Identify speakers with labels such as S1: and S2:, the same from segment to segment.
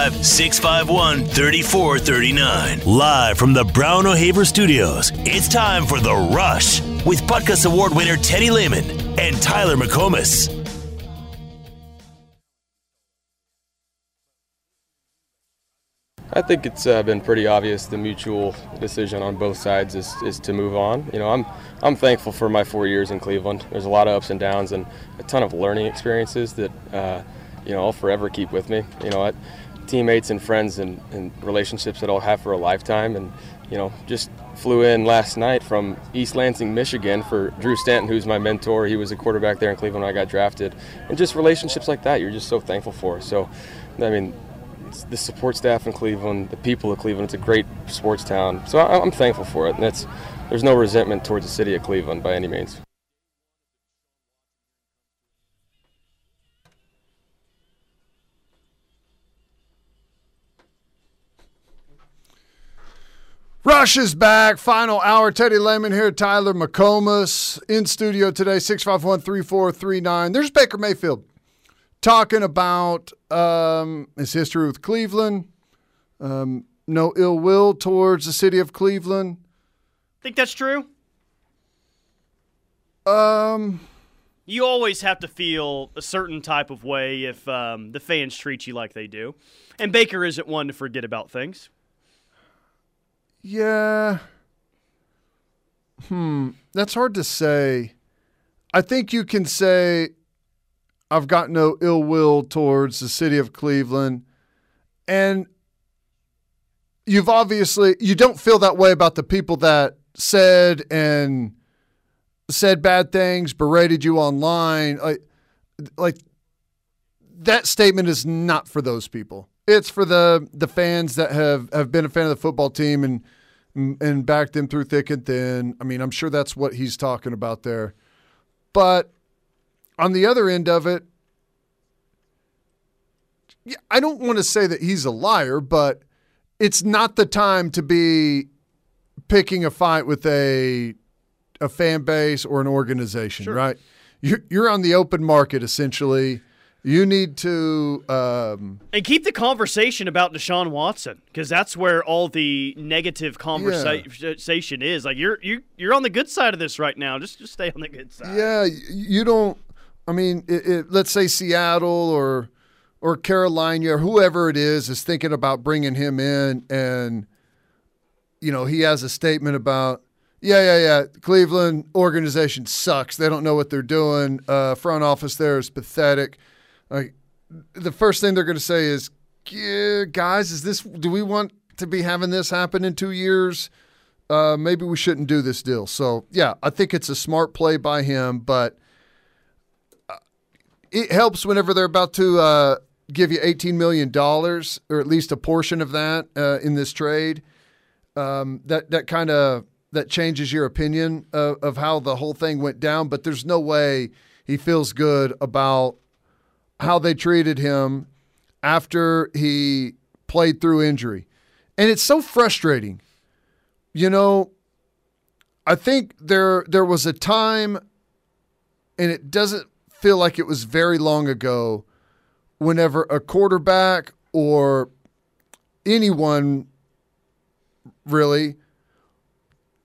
S1: 651 3439. Live from the Brown O'Haver Studios, it's time for The Rush with Butkus Award winner Teddy Lehman and Tyler McComas.
S2: I think it's uh, been pretty obvious the mutual decision on both sides is, is to move on. You know, I'm I'm thankful for my four years in Cleveland. There's a lot of ups and downs and a ton of learning experiences that uh, you know I'll forever keep with me. You know, I, teammates and friends and, and relationships that I'll have for a lifetime. And you know, just flew in last night from East Lansing, Michigan for Drew Stanton, who's my mentor. He was a quarterback there in Cleveland when I got drafted. And just relationships like that, you're just so thankful for. So, I mean, the support staff in Cleveland, the people of Cleveland. It's a great sports town, so I'm thankful for it. And that's there's no resentment towards the city of Cleveland by any means.
S3: Rush is back. Final hour. Teddy Lehman here. Tyler McComas in studio today. 651 3439. There's Baker Mayfield talking about um, his history with Cleveland. Um, no ill will towards the city of Cleveland.
S4: Think that's true?
S3: Um,
S4: you always have to feel a certain type of way if um, the fans treat you like they do. And Baker isn't one to forget about things.
S3: Yeah. Hmm. That's hard to say. I think you can say I've got no ill will towards the city of Cleveland. And you've obviously you don't feel that way about the people that said and said bad things, berated you online. Like like that statement is not for those people. It's for the the fans that have, have been a fan of the football team and and backed them through thick and thin. I mean, I'm sure that's what he's talking about there. But on the other end of it, I don't want to say that he's a liar, but it's not the time to be picking a fight with a a fan base or an organization, sure. right? You're, you're on the open market essentially you need to um,
S4: and keep the conversation about Deshaun Watson because that's where all the negative conversation yeah. is. Like you're you you're on the good side of this right now. Just just stay on the good side.
S3: Yeah, you don't. I mean, it, it, let's say Seattle or or Carolina or whoever it is is thinking about bringing him in, and you know he has a statement about. Yeah, yeah, yeah. Cleveland organization sucks. They don't know what they're doing. Uh, front office there is pathetic like the first thing they're going to say is, yeah, guys, is this? Do we want to be having this happen in two years? Uh, maybe we shouldn't do this deal. So yeah, I think it's a smart play by him, but uh, it helps whenever they're about to uh, give you eighteen million dollars, or at least a portion of that uh, in this trade. Um, that that kind of that changes your opinion of, of how the whole thing went down. But there's no way he feels good about how they treated him after he played through injury. And it's so frustrating. You know, I think there there was a time and it doesn't feel like it was very long ago whenever a quarterback or anyone really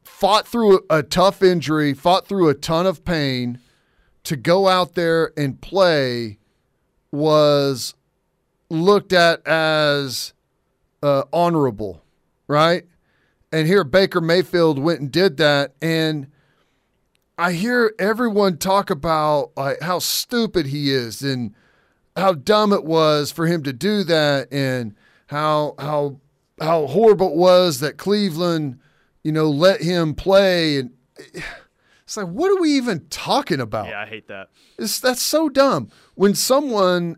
S3: fought through a tough injury, fought through a ton of pain to go out there and play was looked at as uh, honorable, right? And here Baker Mayfield went and did that, and I hear everyone talk about like how stupid he is and how dumb it was for him to do that, and how how how horrible it was that Cleveland, you know, let him play and. It's like, what are we even talking about?
S4: Yeah, I hate that.
S3: It's, that's so dumb. When someone,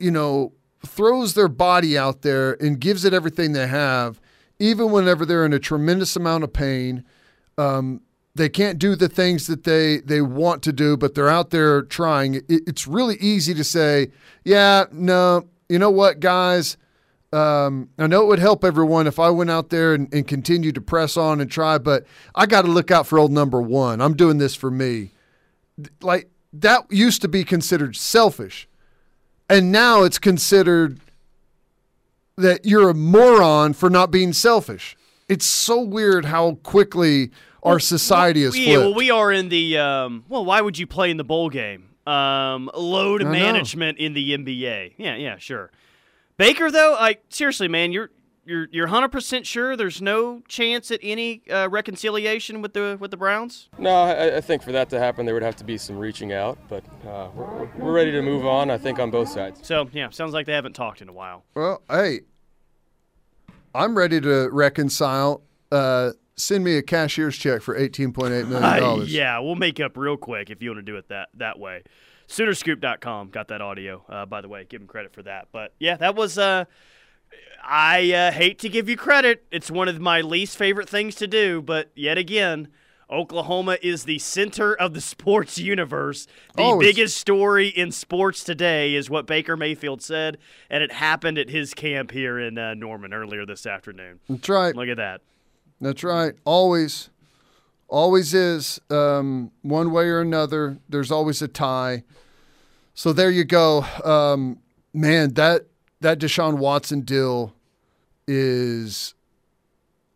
S3: you know, throws their body out there and gives it everything they have, even whenever they're in a tremendous amount of pain, um, they can't do the things that they they want to do, but they're out there trying. It, it's really easy to say, yeah, no, you know what, guys um, I know it would help everyone if I went out there and, and continued to press on and try, but I got to look out for old number one. I'm doing this for me. Like that used to be considered selfish, and now it's considered that you're a moron for not being selfish. It's so weird how quickly our society is
S4: Yeah, well, we are in the um, well. Why would you play in the bowl game? Um, load management in the NBA. Yeah, yeah, sure. Baker, though, like seriously, man, you're you're you're hundred percent sure there's no chance at any uh, reconciliation with the with the Browns.
S2: No, I, I think for that to happen, there would have to be some reaching out. But uh, we're, we're ready to move on. I think on both sides.
S4: So yeah, sounds like they haven't talked in a while.
S3: Well, hey, I'm ready to reconcile. Uh, send me a cashier's check for $18.8 million.
S4: Uh, yeah, we'll make up real quick if you want to do it that that way. Soonerscoop.com got that audio. Uh, by the way, give him credit for that. But yeah, that was. Uh, I uh, hate to give you credit. It's one of my least favorite things to do, but yet again, Oklahoma is the center of the sports universe. The
S3: Oh,
S4: biggest story in sports today is what Baker Mayfield said, and it happened at his camp here in uh, Norman earlier this afternoon.
S3: That's right.
S4: Look at that.
S3: That's right. Always, always is um, one way or another. There's always a tie. So there you go. Um, man, that that Deshaun Watson deal is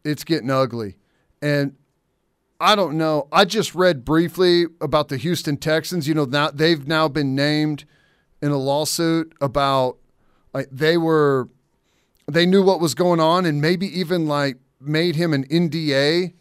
S3: it's getting ugly, and I don't know. I just read briefly about the Houston Texans. You know, now they've now been named in a lawsuit about like they were they knew what was going on and maybe even like made him an NDA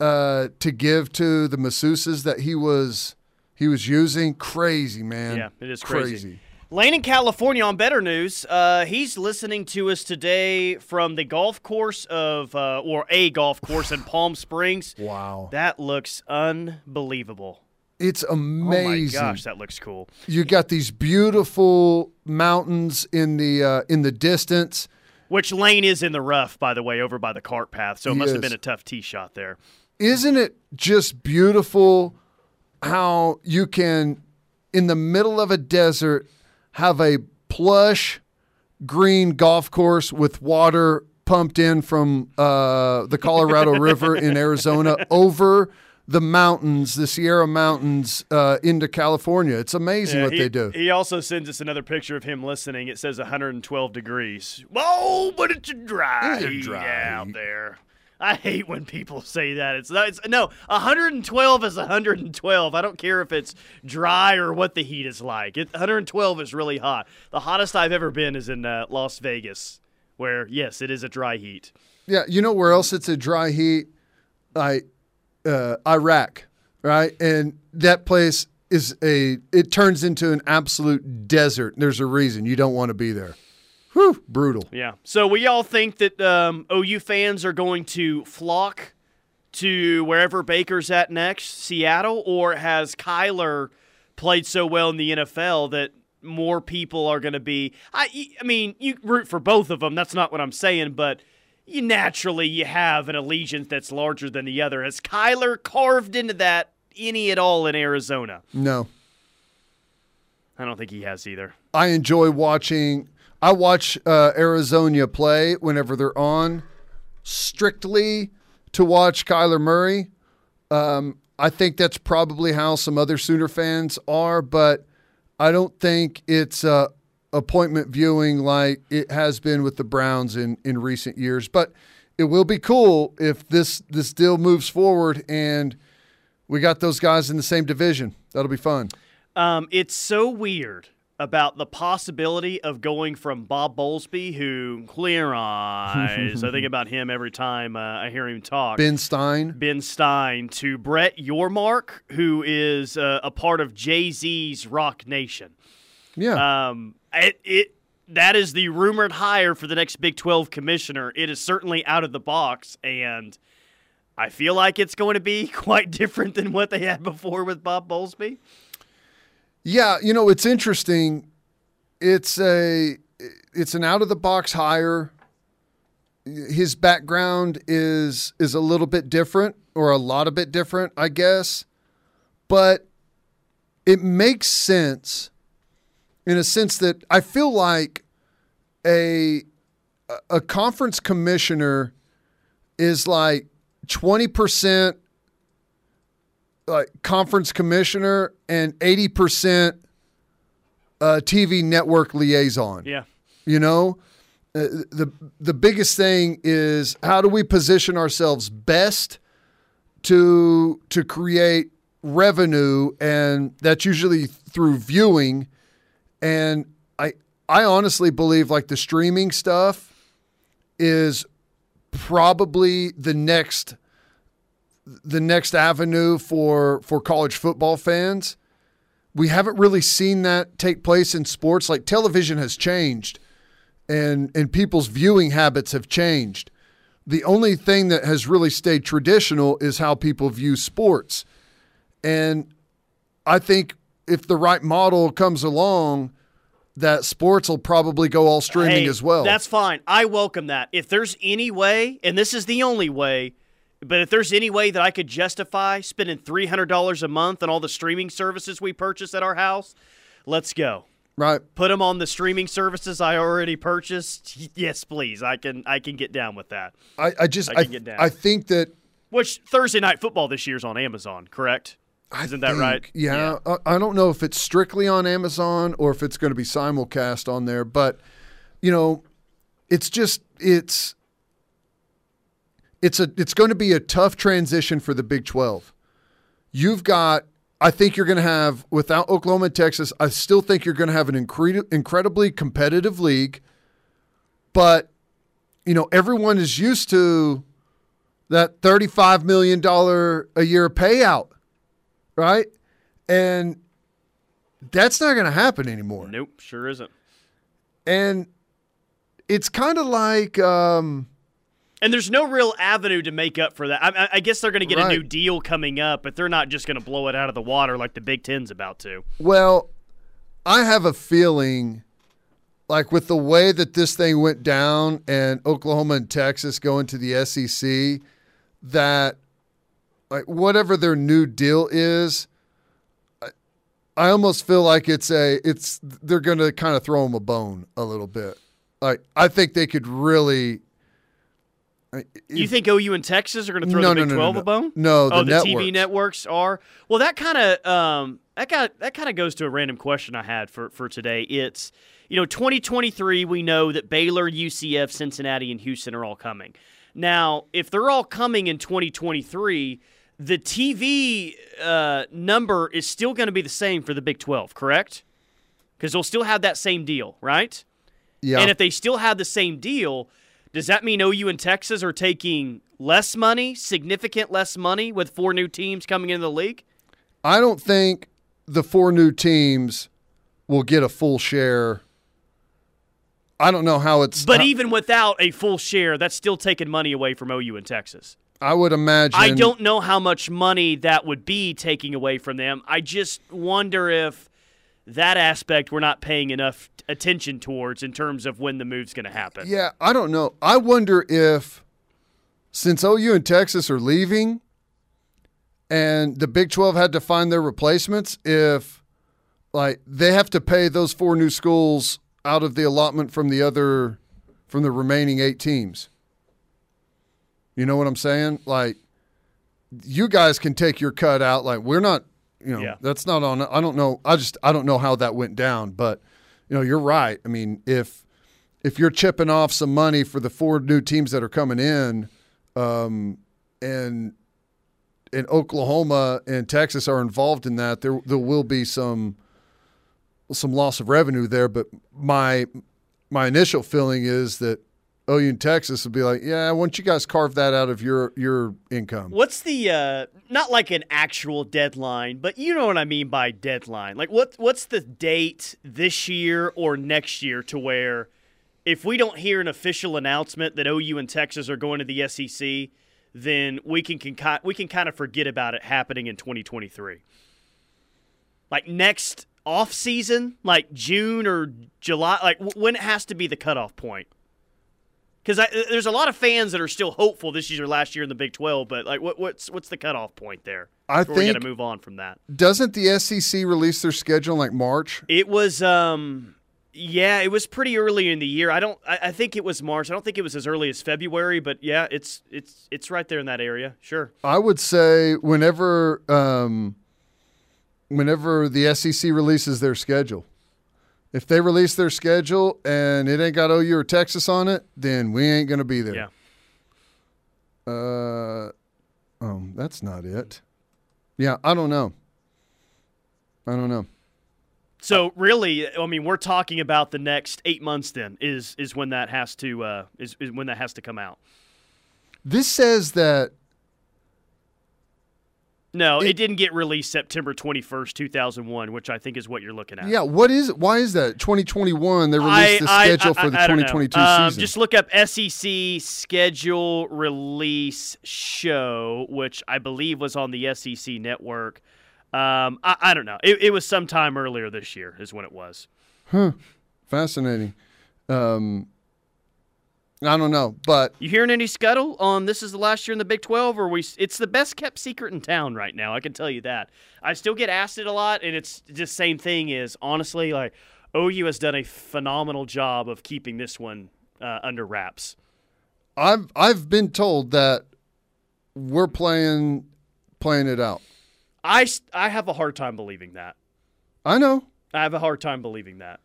S3: uh, to give to the masseuses that he was he was using. Crazy man.
S4: Yeah, it is crazy. Lane in California on Better News. Uh, he's listening to us today from the golf course of, uh, or a golf course in Palm Springs.
S3: Wow,
S4: That looks unbelievable.
S3: it's amazing.
S4: Oh my gosh, that looks cool.
S3: You got these beautiful mountains in the uh, in the distance.
S4: Which Lane is in the rough, by the way, over by the cart path. So it
S3: He
S4: must have been a tough tee shot there.
S3: Isn't it just beautiful how you can, in the middle of a desert, have a plush green golf course with water pumped in from uh, the Colorado River in Arizona over the mountains, the Sierra Mountains, uh, into California? It's amazing what
S4: he,
S3: they do.
S4: He also sends us another picture of him listening. It says 112 degrees. Oh, but it's dry,
S3: It's dry
S4: out there. I hate when people say that. It's, it's no 112 is 112. I don't care if it's dry or what the heat is like. It, 112 is really hot. The hottest I've ever been is in uh, Las Vegas, where yes, it is a dry heat.
S3: Yeah, you know where else it's a dry heat? I uh, Iraq, right? And that place is a it turns into an absolute desert. There's a reason you don't want to be there. Whew, brutal.
S4: Yeah. So we all think that um, OU fans are going to flock to wherever Baker's at next, Seattle, or has Kyler played so well in the NFL that more people are going to be? I, I mean, you root for both of them. That's not what I'm saying, but you naturally you have an allegiance that's larger than the other. Has Kyler carved into that any at all in Arizona?
S3: No.
S4: I don't think he has either.
S3: I enjoy watching I watch uh, Arizona play whenever they're on strictly to watch Kyler Murray. Um, I think that's probably how some other Sooner fans are, but I don't think it's uh, appointment viewing like it has been with the Browns in, in recent years. But it will be cool if this this deal moves forward and we got those guys in the same division. That'll be fun.
S4: Um, it's so weird about the possibility of going from Bob Bowlesby, who clear eyes, I think about him every time uh, I hear him talk.
S3: Ben Stein.
S4: Ben Stein to Brett Yormark, who is uh, a part of Jay Z's Roc Nation.
S3: Yeah.
S4: Um, it, it that is the rumored hire for the next Big Twelve commissioner. It is certainly out of the box, and I feel like it's going to be quite different than what they had before with Bob Bowlesby.
S3: Yeah, you know, it's interesting. It's a it's an out of the box hire. His background is is a little bit different or a lot of bit different, I guess. But it makes sense in a sense that I feel like a a conference commissioner is like 20% like conference commissioner and 80% uh, TV network liaison.
S4: Yeah.
S3: You know, Uh, the the biggest thing is how do we position ourselves best to to create revenue, and that's usually through viewing. And I I honestly believe like the streaming stuff is probably the next the next avenue for for college football fans. We haven't really seen that take place in sports. Like television has changed and and people's viewing habits have changed. The only thing that has really stayed traditional is how people view sports. And I think if the right model comes along, that sports will probably go all streaming
S4: Hey,
S3: as well.
S4: That's fine. I welcome that. If there's any way, and this is the only way, but if there's any way that I could justify spending $300 a month on all the streaming services we purchase at our house, let's go.
S3: right.
S4: Put them on the streaming services I already purchased. Yes, please. I can I can get down with that.
S3: I, I just
S4: I
S3: I,
S4: can get down.
S3: I think that
S4: Which Thursday night football this year's on Amazon, correct? Isn't that
S3: think-
S4: right?
S3: Yeah, I, I don't know if it's strictly on Amazon or if it's going to be simulcast on there, but you know, it's just it's it's a it's going to be a tough transition for the Big 12. You've got I think you're going to have without Oklahoma and Texas, I still think you're going to have an incre- incredibly competitive league, but you know, everyone is used to that $35 million a year payout right? And that's not going to happen anymore.
S4: Nope, sure isn't.
S3: And it's kind of like, um,
S4: And there's no real avenue to make up for that. I, I- guess they're going to get a new deal coming up, but they're not just going to blow it out of the water like the Big Ten's about to.
S3: well, I have a feeling like with the way that this thing went down and Oklahoma and Texas going to the SEC, that like whatever their new deal is, I, I almost feel like it's a it's they're going to kind of throw them a bone a little bit. Like I think they could really. I-
S4: You think OU and Texas are going to throw
S3: No,
S4: the Big
S3: no, no,
S4: Twelve
S3: no.
S4: a bone?
S3: No, the
S4: oh, the TV
S3: networks.
S4: networks are. Well, that kind of um, that got that kind of goes to a random question I had for for today. It's you know 2023. We know that Baylor, UCF, Cincinnati, and Houston are all coming. Now, if they're all coming in 2023, the TV uh, number is still going to be the same for the Big 12, correct? Because they'll still have that same deal, right?
S3: yeah,
S4: And if they still have the same deal, does that mean OU and Texas are taking less money, significant less money, with four new teams coming into the league?
S3: I don't think the four new teams will get a full share. I don't know how it's.
S4: But even without a full share, that's still taking money away from OU and Texas.
S3: I would imagine.
S4: I don't know how much money that would be taking away from them. I just wonder if that aspect we're not paying enough attention towards in terms of when the move's going to happen.
S3: Yeah, I don't know. I wonder if since OU and Texas are leaving, and the Big Twelve had to find their replacements, if like they have to pay those four new schools out of the allotment from the other from the remaining eight teams. You know what I'm saying? Like you guys can take your cut out. Like we're not, you know,
S4: Yeah.
S3: that's not on. I don't know. I just I don't know how that went down, but you know, you're right. I mean, if if you're chipping off some money for the four new teams that are coming in, um, and and Oklahoma and Texas are involved in that, there there will be some some loss of revenue there. But my my initial feeling is that OU and Texas will be like, yeah, why don't you guys carve that out of your your income?
S4: What's the uh not like an actual deadline, but you know what I mean by deadline. Like what what's the date this year or next year to where if we don't hear an official announcement that OU and Texas are going to the SEC, then we can, can we can kind of forget about it happening in 2023. Like next off season, like June or July, like when it has to be the cutoff point. Because there's a lot of fans that are still hopeful this year or last year in the Big 12, but like, what, what's what's the cutoff point there?
S3: I
S4: think we got to move on from that.
S3: doesn't the SEC release their schedule in like March?
S4: It was, um, yeah, it was pretty early in the year. I don't, I, I think it was March. I don't think it was as early as February, but yeah, it's it's it's right there in that area. Sure.
S3: I would say whenever um, whenever the SEC releases their schedule, If they release their schedule and it ain't got OU or Texas on it, then we ain't going to be there.
S4: Yeah.
S3: Uh, oh, that's not it. Yeah, I don't know. I don't know.
S4: So really, I mean, we're talking about the next eight months. Then is is when that has to uh, is, is when that has to come out.
S3: This says that
S4: No, it,
S3: It-
S4: didn't get released September twenty first, two thousand one, which I think is what you're looking at.
S3: yeah, what is? Why is that? 2021 they released the schedule
S4: I-
S3: for the
S4: I don't know.
S3: 2022
S4: Um,
S3: season.
S4: Just look up SEC schedule release show, which I believe was on the SEC network. Um, I, I don't know. It, it was sometime earlier this year, is when it was. Huh.
S3: Fascinating. Um, I don't know, but
S4: You hearing any scuttle on this is the last year in the Big 12 or we it's the best kept secret in town right now. I can tell you that. I still get asked it a lot and it's just same thing is honestly like OU has done a phenomenal job of keeping this one uh, under wraps.
S3: I've I've been told that we're playing playing it out.
S4: I I have a hard time believing that.
S3: I know.
S4: I have a hard time believing that.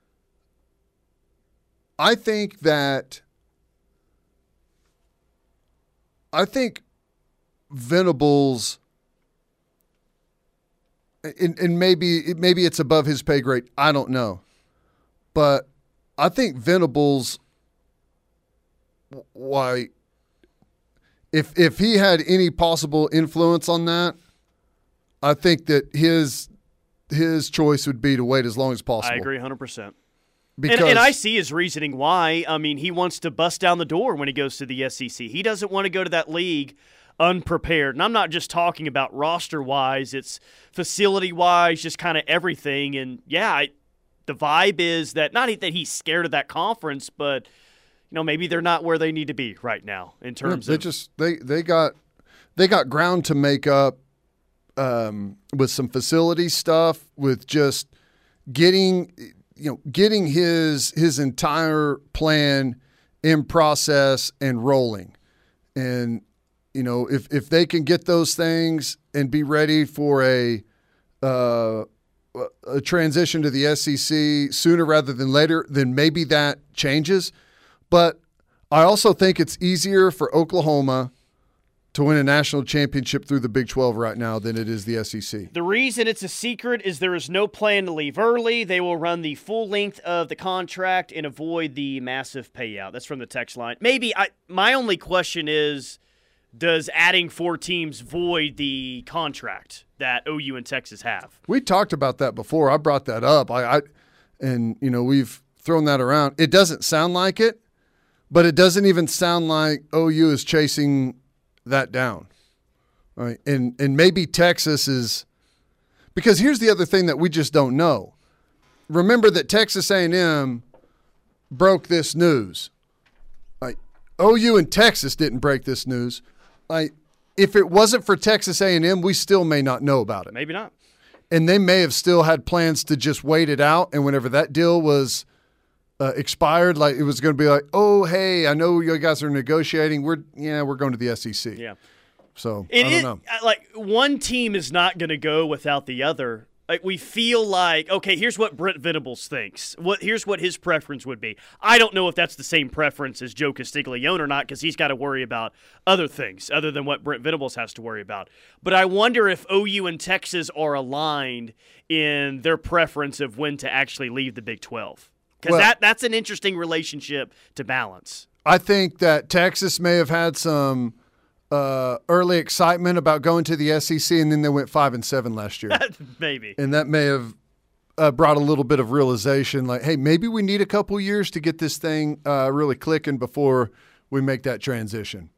S3: I think that I think Venables and, and maybe maybe it's above his pay grade. I don't know, but I think Venables. Why? If if he had any possible influence on that, I think that his his choice would be to wait as long as possible.
S4: I agree 100%.
S3: Because
S4: And, and I see his reasoning why. I mean, he wants to bust down the door when he goes to the SEC. He doesn't want to go to that league unprepared. And I'm not just talking about roster wise, it's facility wise, just kind of everything. And yeah, I, the vibe is that not that he's scared of that conference, but you know maybe they're not where they need to be right now in terms
S3: they
S4: of
S3: just they they got they got ground to make up um, with some facility stuff with just getting you know getting his his entire plan in process and rolling and you know if if they can get those things and be ready for a uh, a transition to the SEC sooner rather than later, then maybe that changes. But I also think it's easier for Oklahoma to win a national championship through the Big 12 right now than it is the SEC.
S4: The reason it's a secret is there is no plan to leave early. They will run the full length of the contract and avoid the massive payout. That's from the text line. Maybe I my only question is does adding four teams void the contract that OU and Texas have?
S3: We talked about that before. I brought that up. I, I and you know we've thrown that around. It doesn't sound like it, but it doesn't even sound like OU is chasing that down. All right, and and maybe Texas is because here's the other thing that we just don't know. Remember that Texas A&M broke this news. Like OU and Texas didn't break this news. Like if it wasn't for Texas A&M, we still may not know about it
S4: Maybe not.
S3: and they may have still had plans to just wait it out. And whenever that deal was uh, expired, like it was going to be like, oh, hey, I know you guys are negotiating. We're yeah, we're going to the SEC.
S4: Yeah.
S3: So
S4: It
S3: I don't
S4: is-
S3: know.
S4: uh, like one team is not going to go without the other. Like we feel like okay, here's what Brent Venables thinks. What here's what his preference would be. I don't know if that's the same preference as Joe Castiglione or not because he's got to worry about other things other than what Brent Venables has to worry about. But I wonder if OU and Texas are aligned in their preference of when to actually leave the Big Twelve because
S3: Well-
S4: that that's an interesting relationship to balance.
S3: I think that Texas may have had some uh, early excitement about going to the SEC, and then they went five and seven last year,
S4: Maybe.
S3: and that may have. Uh, brought a little bit of realization, like, hey, maybe we need a couple years to get this thing uh, really clicking before we make that transition.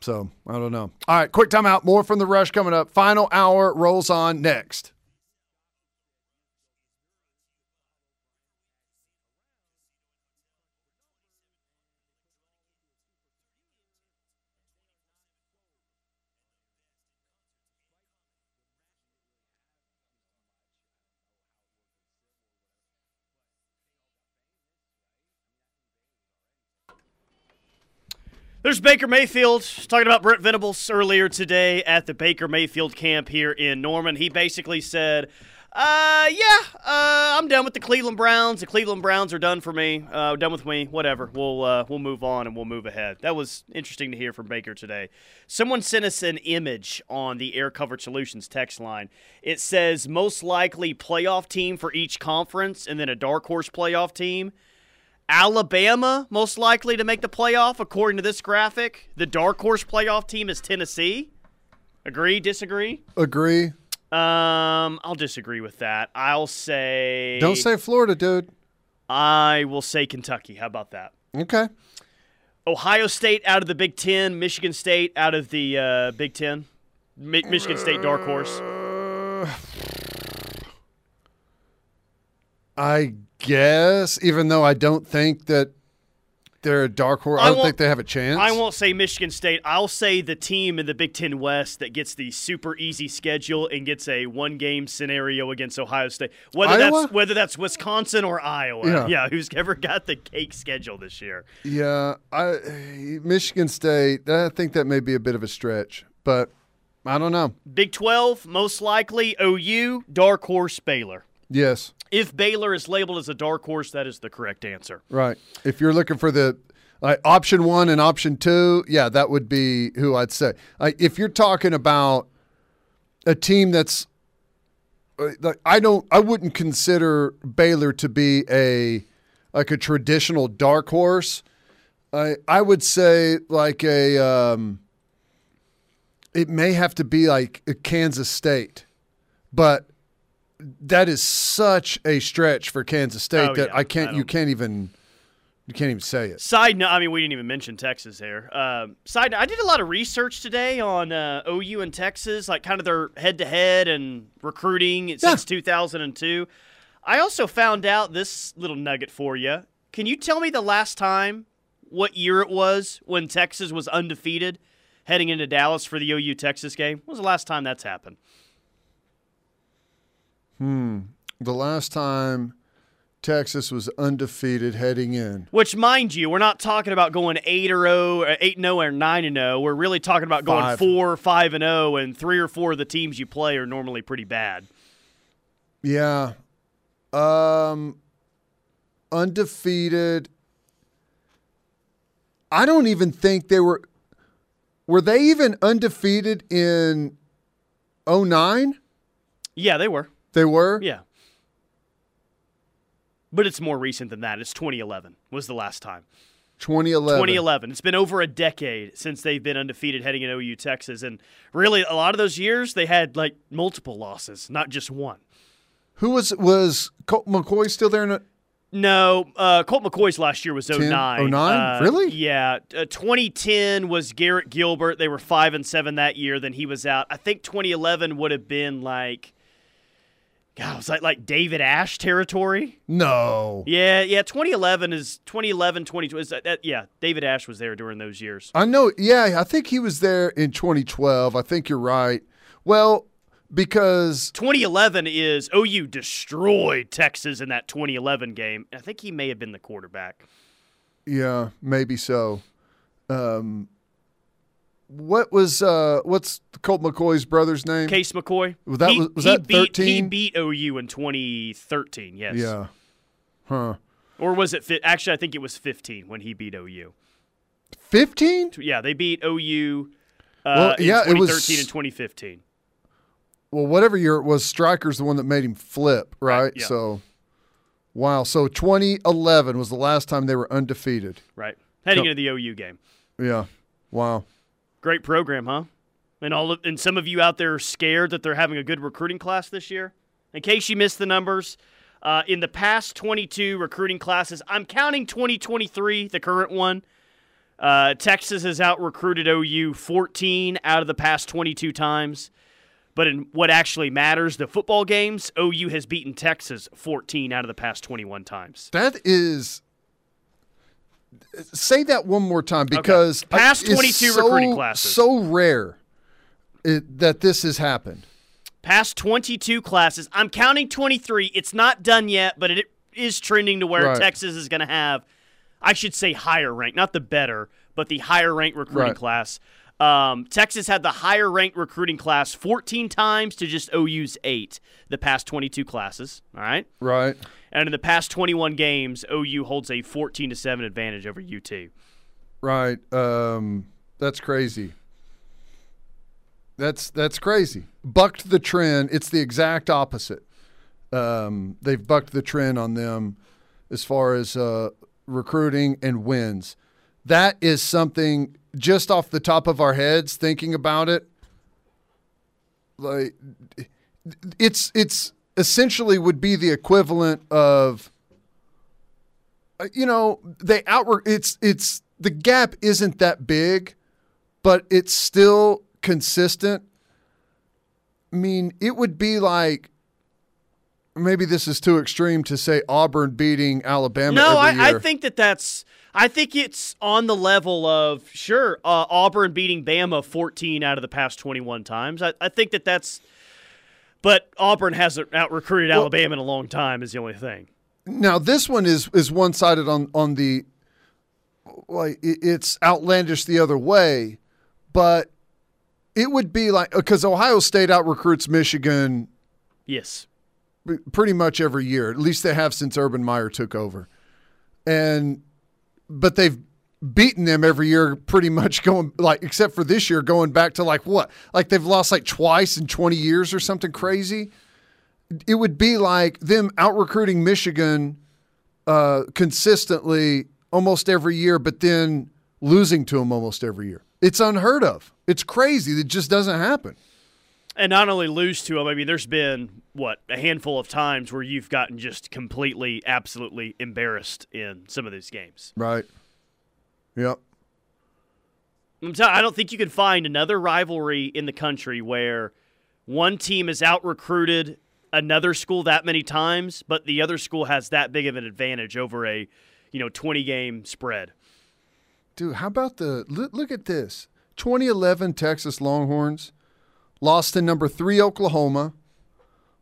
S3: So I don't know. All right, quick timeout. More from the rush coming up. Final hour rolls on next.
S4: There's Baker Mayfield talking about Brent Venables earlier today at the Baker Mayfield camp here in Norman. He basically said, Uh, yeah. Uh, I'm done with the Cleveland Browns. The Cleveland Browns are done for me. Uh, done with me. Whatever. We'll uh, we'll move on and we'll move ahead. That was interesting to hear from Baker today. Someone sent us an image on the Air Covered Solutions text line. It says most likely playoff team for each conference, and then a dark horse playoff team. Alabama most likely to make the playoff according to this graphic. The dark horse playoff team is Tennessee. Agree? Disagree?
S3: Agree.
S4: Um, I'll disagree with that. I'll say.
S3: Don't say Florida, dude.
S4: I will say Kentucky. How about that?
S3: Okay.
S4: Ohio State out of the Big Ten. Michigan State out of the uh, Big Ten. Mi- Michigan State dark horse.
S3: I guess, even though I don't think that they're a dark horse, I,
S4: I
S3: don't think they have a chance.
S4: I won't say Michigan State. I'll say the team in the Big Ten West that gets the super easy schedule and gets a one-game scenario against Ohio State. Whether
S3: Iowa?
S4: that's whether that's Wisconsin or Iowa.
S3: Yeah.
S4: who's ever got the cake schedule this year?
S3: Yeah, I Michigan State. I think that may be a bit of a stretch, but I don't know.
S4: Big 12, most likely OU, dark horse Baylor.
S3: Yes,
S4: If Baylor is labeled as a dark horse, that is the correct answer.
S3: right. If you're looking for the option one and option two, yeah, that would be who I'd say. If you're talking about a team that's uh, like I don't, I wouldn't consider Baylor to be a like a traditional dark horse. I I would say like a um, it may have to be like Kansas State, but that is such a stretch for Kansas State
S4: Oh,
S3: that
S4: yeah.
S3: I can't.
S4: I
S3: you can't even. You can't even say it.
S4: Side note, I mean, we didn't even mention Texas there. Um, side note, I did a lot of research today on uh, OU and Texas, like kind of their head to head and recruiting since 2002. I also found out this little nugget for you. Can you tell me the last time, what year it was when Texas was undefeated heading into Dallas for the OU Texas game? When was the last time that's happened?
S3: The last time Texas was undefeated heading in.
S4: Which, mind you, we're not talking about going eight or zero, or eight and zero, or nine and zero. We're really talking about going
S3: Five.
S4: four, five and zero, and three or four of the teams you play are normally pretty bad.
S3: Yeah. Um undefeated. I don't even think they were were they even undefeated in 09?
S4: Yeah, they were.
S3: They were?
S4: Yeah, but it's more recent than that. It's 2011 was the last time.
S3: 2011.
S4: 2011. It's been over a decade since they've been undefeated heading in OU Texas, and really a lot of those years they had like multiple losses, not just one.
S3: Who was was Colt McCoy still there in a,
S4: No, uh, Colt McCoy's last year was 09.
S3: 09?
S4: Uh,
S3: Really?
S4: Yeah. Uh, 2010 was Garrett Gilbert. They were 5 and 7 that year. Then he was out. I think 2011 would have been like, God, was like, like David Ash territory.
S3: No.
S4: Yeah, yeah. 2011 is 2011, 2012. Is that, that- yeah, David Ash was there during those years.
S3: I know. Yeah, I think he was there in 2012. I think you're right. Well, because
S4: 2011 is OU destroyed Texas in that 2011 game. I think he may have been the quarterback.
S3: Yeah, maybe so. Um, what was uh, what's Colt McCoy's brother's name?
S4: Case McCoy.
S3: Was that-
S4: he,
S3: was- was
S4: he
S3: that
S4: beat, He beat OU in 2013. Yes.
S3: Yeah. Huh.
S4: Or was it? Fi- Actually, I think it was 15 when he beat OU.
S3: Fifteen?
S4: Yeah, they beat OU. Uh,
S3: Well,
S4: in
S3: yeah, it
S4: 2013
S3: was-
S4: and 2015.
S3: Well, whatever year it was, Striker's the one that made him flip, right?
S4: Right, yeah.
S3: So, wow. So 2011 was the last time they were undefeated.
S4: Right. Heading into the OU game.
S3: Yeah. Wow.
S4: Great program, huh? And all of, and some of you out there are scared that they're having a good recruiting class this year. In case you missed the numbers, uh, in the past 22 recruiting classes, I'm counting 2023, the current one. Uh, Texas has out recruited OU 14 out of the past 22 times. But in what actually matters, the football games, OU has beaten Texas 14 out of the past 21 times.
S3: That is. Say that one more time because I-
S4: Past
S3: it's
S4: 22
S3: so,
S4: recruiting classes.
S3: So rare it, that this has happened.
S4: past 22 classes. I'm counting 23. It's not done yet, but it is trending to where
S3: Right.
S4: Texas is going to have, I should say, higher rank, not the better, but the higher rank recruiting
S3: Right.
S4: class. Um, Texas had the higher ranked recruiting class 14 times to just OU's eight the past 22 classes. All right.
S3: Right.
S4: And in the past 21 games, OU holds a 14 to 7 advantage over UT.
S3: Right. Um, that's crazy. That's that's crazy. Bucked the trend. It's the exact opposite. Um, they've bucked the trend on them as far as uh, recruiting and wins. That is something just off the top of our heads, thinking about it. Like it's it's essentially would be the equivalent of uh, you know they outwork it's it's the gap isn't that big but it's still consistent i mean it would be like maybe this is too extreme to say auburn beating alabama
S4: No, I. I think that that's. I think it's on the level of sure uh, Auburn beating Bama 14 out of the past 21 times. I, I think that that's. But Auburn hasn't out recruited Alabama in a long time. Is the only thing.
S3: now this one is is one sided on on the like it's outlandish the other way but it would be like because ohio state out recruits michigan
S4: Yes.
S3: Pretty much every year. At least they have since Urban Meyer took over. And but they've beaten them every year pretty much going like except for this year going back to like what? Like they've lost like twice in 20 years or something crazy. It would be like them out recruiting Michigan uh, consistently almost every year, but then losing to them almost every year. It's unheard of. It's crazy. It just doesn't happen.
S4: And not only lose to them, I mean, there's been, what, a handful of times where you've gotten just completely, absolutely embarrassed in some of these games.
S3: Right. Yep.
S4: I'm tell- I don't think you can find another rivalry in the country where one team has out recruited another school that many times, but the other school has that big of an advantage over a, you know, 20 game spread.
S3: Dude, how about the look, look at this? 2011 Texas Longhorns lost to number 3 Oklahoma,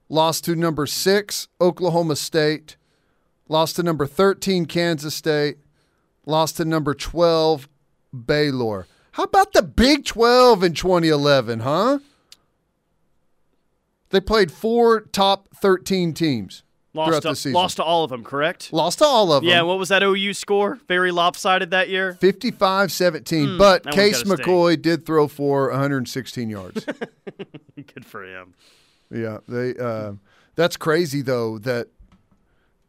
S3: lost to number 6 Oklahoma State, lost to number 13 Kansas State, lost to number 12 Baylor. How about the Big 12 in 2011, huh? They played four top 13 teams
S4: Lost
S3: throughout
S4: to,
S3: the season.
S4: lost to all of them, correct?
S3: Lost to all of them.
S4: Yeah, what was that OU score? Very lopsided that year?
S3: 55 17. but
S4: Hmm, that one's
S3: Case. McCoy did throw for 116 yards.
S4: Good for him.
S3: Yeah. they. Uh, that's crazy, though, that,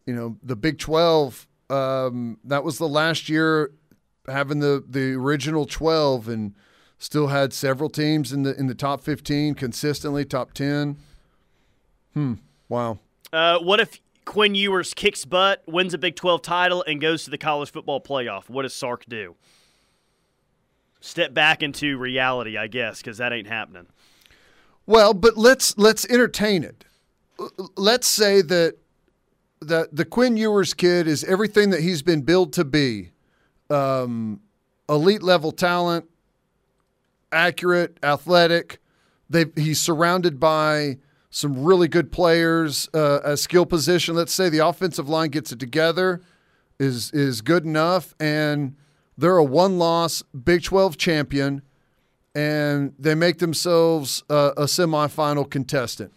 S3: you know, the Big 12, um, that was the last year having the, the original 12 and still had several teams in the in the top 15 consistently, top 10. Hmm. Wow.
S4: Uh, what if Quinn Ewers kicks butt, wins a Big 12 title, and goes to the college football playoff? What does Sark do? Step back into reality, I guess, because that ain't happening.
S3: Well, but let's let's entertain it. Let's say that that the Quinn Ewers kid is everything that he's been billed to be. Um, elite level talent, accurate, athletic. They he's surrounded by some really good players, uh, a skill position. Let's say the offensive line gets it together, is is good enough, and they're a one loss Big Twelve champion and they make themselves uh, a semifinal contestant.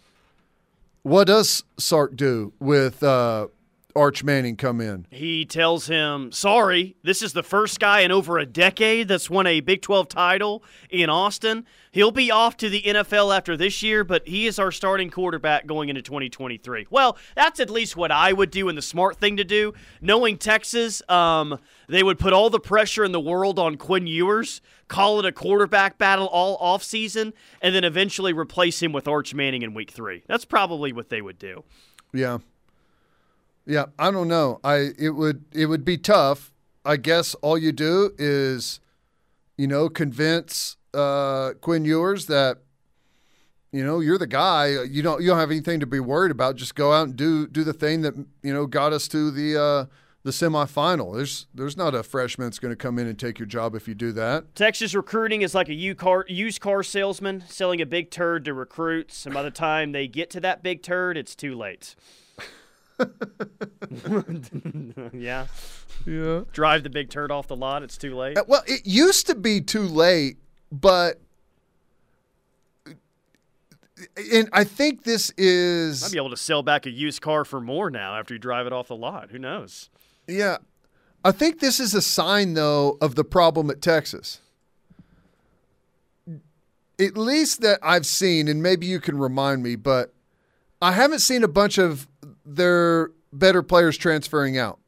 S3: What does Sark do with uh, Arch Manning come in?
S4: He tells him, Sorry, this is the first guy in over a decade that's won a Big 12 title in Austin. He'll be off to the NFL after this year, but he is our starting quarterback going into 2023. Well, that's at least what I would do and the smart thing to do. Knowing Texas, um, they would put all the pressure in the world on Quinn Ewers, call it a quarterback battle all offseason, and then eventually replace him with Arch Manning in week three. That's probably what they would do.
S3: Yeah, yeah. I don't know. I it would it would be tough. I guess all you do is, you know, convince uh, Quinn Ewers that, you know, you're the guy. You don't you don't have anything to be worried about. Just go out and do do the thing that you know got us to the uh, the semifinal. There's there's not a freshman that's going to come in and take your job if you do that.
S4: Texas recruiting is like a used car, used car salesman selling a big turd to recruits, and by the time they get to that big turd, it's too late. yeah,
S3: Yeah.
S4: drive the big turd off the lot. It's too late.
S3: Uh, Well, it used to be too late but and I think this is I
S4: Might be able to sell back a used car for more now after you drive it off the lot. Who knows?
S3: Yeah. I think this is a sign, though, of the problem at Texas. At least that I've seen, and maybe you can remind me, but I haven't seen a bunch of their better players transferring out.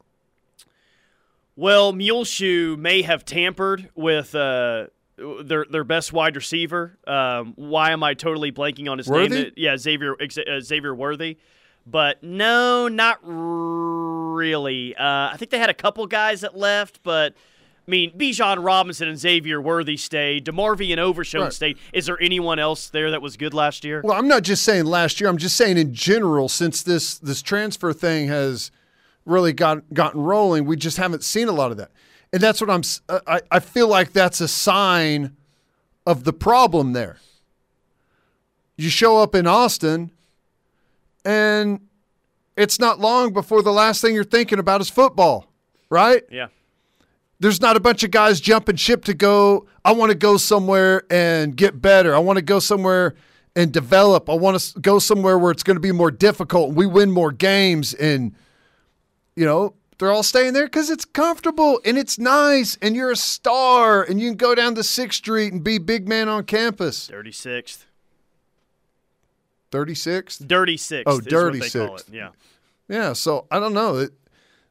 S4: Well, Muleshoe may have tampered with uh, their their best wide receiver. Um, why am I totally blanking on his
S3: Worthy?
S4: name? Yeah, Xavier uh, Xavier Worthy. But no, not really. Uh, I think they had a couple guys that left, but I mean, Bijan Robinson and Xavier Worthy stayed. DeMarvion Overshown
S3: Right.
S4: stayed. Is there anyone else there that was good last year?
S3: Well, I'm not just saying last year. I'm just saying in general, since this this transfer thing has really got gotten rolling, we just haven't seen a lot of that, and that's what I'm. uh, I I feel like that's a sign of the problem there. You show up in Austin, and it's not long before the last thing you're thinking about is football, right?
S4: Yeah.
S3: There's not a bunch of guys jumping ship to go. I want to go somewhere and get better. I want to go somewhere and develop. I want to go somewhere where it's going to be more difficult and we win more games. And, you know, they're all staying there because it's comfortable and it's nice and you're a star and you can go down to 6th Street and be big man on campus.
S4: Dirty sixth.
S3: 36th?
S4: Dirty sixth.
S3: Oh,
S4: is
S3: dirty
S4: what they call
S3: sixth.
S4: it. Yeah.
S3: Yeah. So I don't know. It,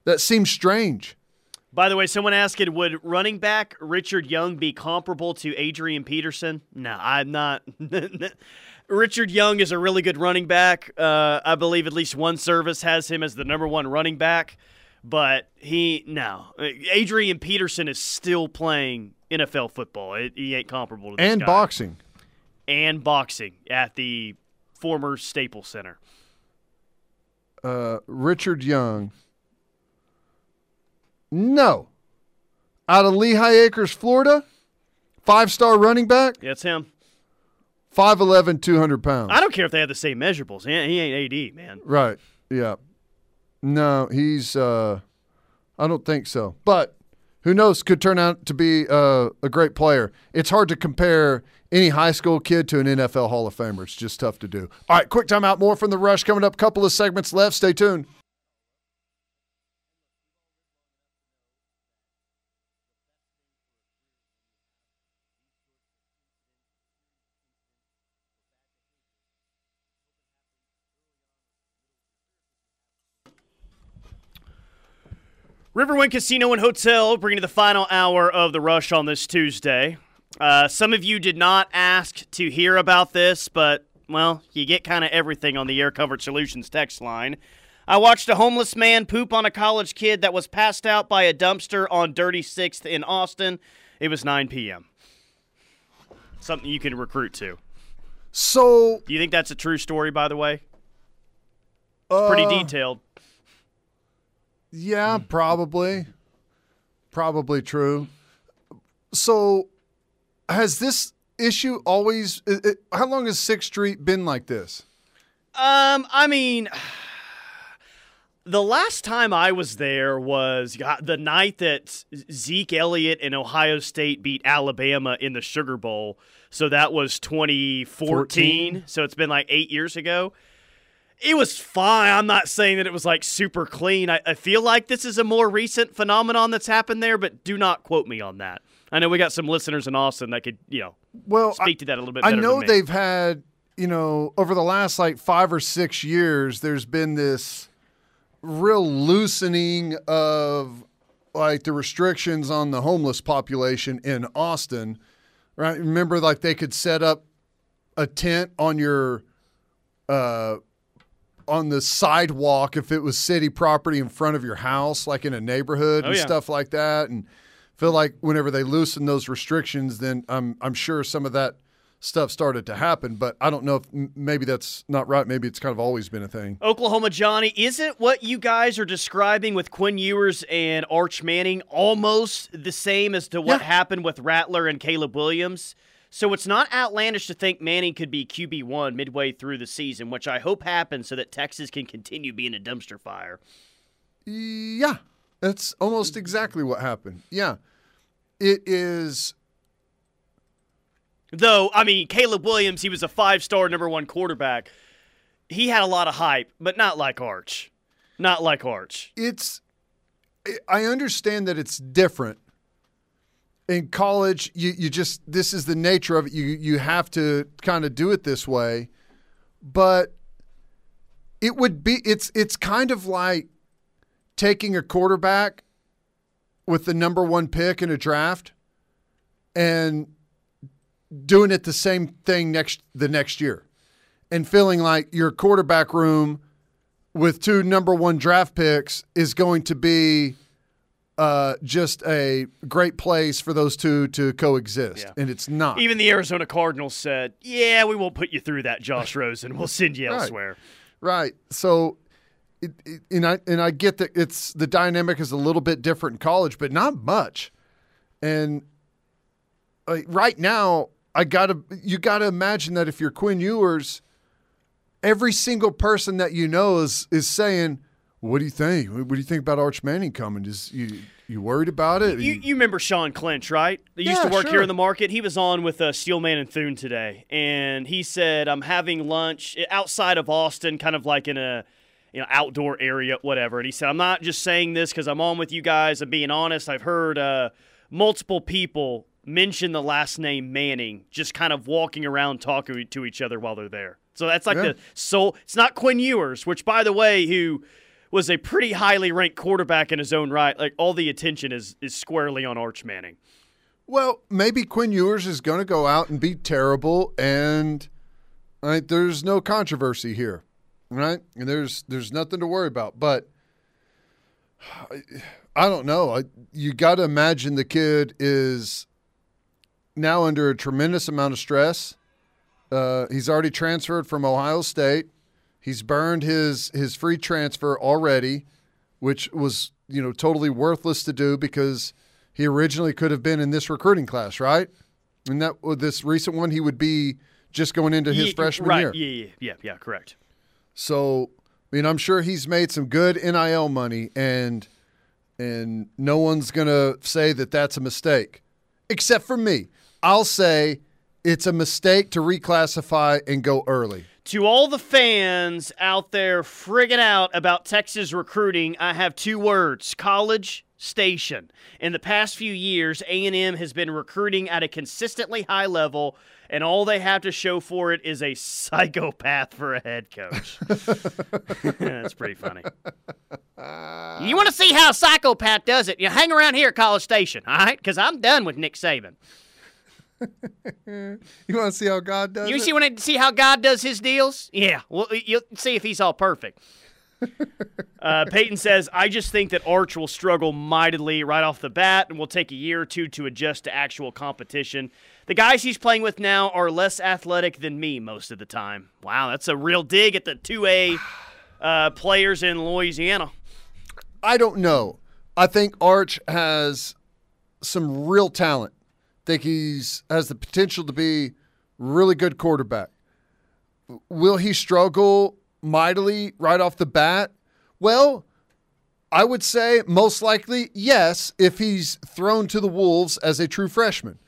S3: that seems strange.
S4: By the way, someone asking, would running back Richard Young be comparable to Adrian Peterson? No, I'm not. Richard Young is a really good running back. Uh, I believe at least one service has him as the number one running back, but he no. Adrian Peterson is still playing NFL football. It, he ain't comparable to this
S3: And
S4: guy.
S3: boxing.
S4: and boxing at the former Staples Center.
S3: uh, Richard Young. No. Out of Lehigh Acres, Florida, five star running back,
S4: Yeah, it's him.
S3: 5'11, 200 pounds.
S4: I don't care if they have the same measurables. He, he ain't AD, man.
S3: Right. Yeah. No, he's, uh, I don't think so. But who knows? Could turn out to be uh, a great player. It's hard to compare any high school kid to an NFL Hall of Famer. It's just tough to do. All right, quick timeout. More from the rush coming up. Couple of segments left. Stay tuned.
S4: Riverwind Casino and Hotel bringing you the final hour of the rush on this Tuesday. Uh, some of you did not ask to hear about this, but, well, you get kind of everything on the Air Covered Solutions text line. I watched a homeless man poop on a college kid that was passed out by a dumpster on Dirty Sixth in Austin. It was 9 p.m. Something you can recruit to.
S3: So,
S4: Do you think that's a true story, by the way? Pretty
S3: uh,
S4: detailed.
S3: Yeah, probably. Probably true. So, has this issue always? i- i- how long has Sixth Street been like this?
S4: Um, I mean, the last time I was there was the night that Zeke Elliott and Ohio State beat Alabama in the Sugar Bowl. So that was 2014.
S3: 14?
S4: So it's been like eight years ago. It was fine. I'm not saying that it was like super clean. I, I feel like this is a more recent phenomenon that's happened there, but do not quote me on that. I know we got some listeners in Austin that could, you know,
S3: Well,
S4: speak
S3: I,
S4: to that a little bit
S3: I know
S4: than me.
S3: they've had, you know, over the last like five or six years, there's been this real loosening of like the restrictions on the homeless population in Austin. Right? Remember, like they could set up a tent on your uh on the sidewalk if it was city property in front of your house, like in a neighborhood
S4: Oh,
S3: and
S4: yeah.
S3: stuff like that. And feel like whenever they loosen those restrictions, then I'm I'm sure some of that stuff started to happen. But I don't know if maybe that's not right. Maybe it's kind of always been a thing.
S4: Oklahoma Johnny, isn't what you guys are describing with Quinn Ewers and Arch Manning almost the same as to what
S3: Yeah.
S4: happened with Rattler and Caleb Williams? So it's not outlandish to think Manning could be QB1 midway through the season, which I hope happens so that Texas can continue being a dumpster fire.
S3: Yeah, that's almost exactly what happened. Yeah, it is.
S4: Though, I mean, Caleb Williams, he was a five star number one quarterback. He had a lot of hype, but not like Arch. Not like Arch.
S3: It's I understand that it's different. In college, you, you just this is the nature of it. You you have to kind of do it this way. But it would be it's it's kind of like taking a quarterback with the number one pick in a draft and doing it the same thing next the next year and feeling like your quarterback room with two number one draft picks is going to be uh, just a great place for those two to coexist,
S4: Yeah.
S3: and it's not.
S4: Even the Arizona Cardinals said, "Yeah, we won't put you through that, Josh Rosen. We'll send you
S3: Right.
S4: elsewhere."
S3: Right. So, it, it, and I and I get that it's the dynamic is a little bit different in college, but not much. And right now, I gotta you gotta imagine that if you're Quinn Ewers, every single person that you know is is saying, "What do you think? What do you think about Arch Manning coming? Is you you worried about it?"
S4: You, you remember Sean Clinch, right? They used to work here in the market. He was on with uh, Steelman and Thune today, and he said, "I'm having lunch outside of Austin, kind of like in a." You know, outdoor area, whatever. And he said, "I'm not just saying this because I'm on with you guys. I'm being honest. I've heard uh, multiple people mention the last name Manning, just kind of walking around talking to each other while they're there. So that's like
S3: Yeah.
S4: the soul. It's not Quinn Ewers, which, by the way, who was a pretty highly ranked quarterback in his own right. Like all the attention is is squarely on Arch Manning.
S3: Well, maybe Quinn Ewers is going to go out and be terrible, and right, there's no controversy here, right? And there's there's nothing to worry about. But I, don't know. I, you got to imagine the kid is now under a tremendous amount of stress. Uh, he's already transferred from Ohio State. He's burned his his free transfer already, which was you know totally worthless to do because he originally could have been in this recruiting class, right? And that this recent one, he would be just going into his
S4: Ye-
S3: freshman
S4: right,
S3: year.
S4: Yeah, yeah, yeah, yeah, correct.
S3: So, I mean, I'm sure he's made some good NIL money, and and no one's gonna say that that's a mistake, except for me. I'll say it's a mistake to reclassify and go early.
S4: To all the fans out there frigging out about Texas recruiting, I have two words: college station. In the past few years, A&M has been recruiting at a consistently high level, and all they have to show for it is a psychopath for a head coach. That's pretty funny. You want to see how a psychopath does it? You hang around here at College Station, all right? Because I'm done with Nick Saban.
S3: You want to see how God does
S4: You see want to see how God does his deals? Yeah, well, you'll see if he's all perfect. uh, Peyton says, "I just think that Arch will struggle mightily right off the bat, and will take a year or two to adjust to actual competition. The guys he's playing with now are less athletic than me most of the time. Wow, that's a real dig at the two A uh, players in Louisiana.
S3: I don't know. I think Arch has some real talent. Think he's has the potential to be really good quarterback. Will he struggle mightily right off the bat? Well, I would say most likely yes if he's thrown to the wolves as a true freshman.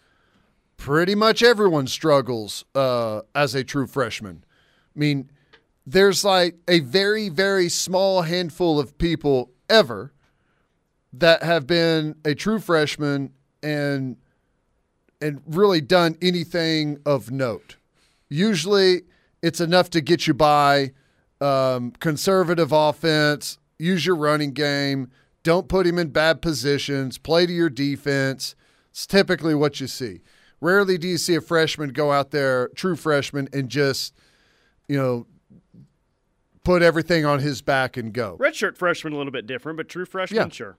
S3: Pretty much everyone struggles uh, as a true freshman. I mean, there's like a very, very small handful of people ever that have been a true freshman and and really done anything of note. Usually, it's enough to get you by. Um, conservative offense, use your running game. Don't put him in bad positions. Play to your defense. It's typically what you see. Rarely do you see a freshman go out there, true freshman, and just, you know, put everything on his back and go.
S4: Redshirt freshman a little bit different, but true freshman,
S3: Yeah.
S4: sure.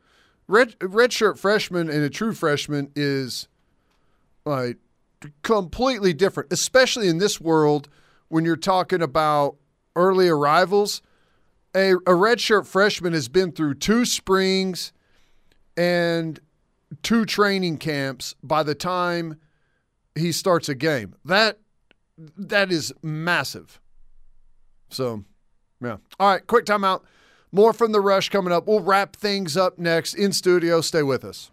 S3: Red redshirt freshman and a true freshman is like completely different, especially in this world when you're talking about early arrivals. A, a redshirt freshman has been through two springs and two training camps by the time he starts a game. That that is massive. So, yeah. All right, quick timeout. More from the rush coming up. We'll wrap things up next in studio. Stay with us.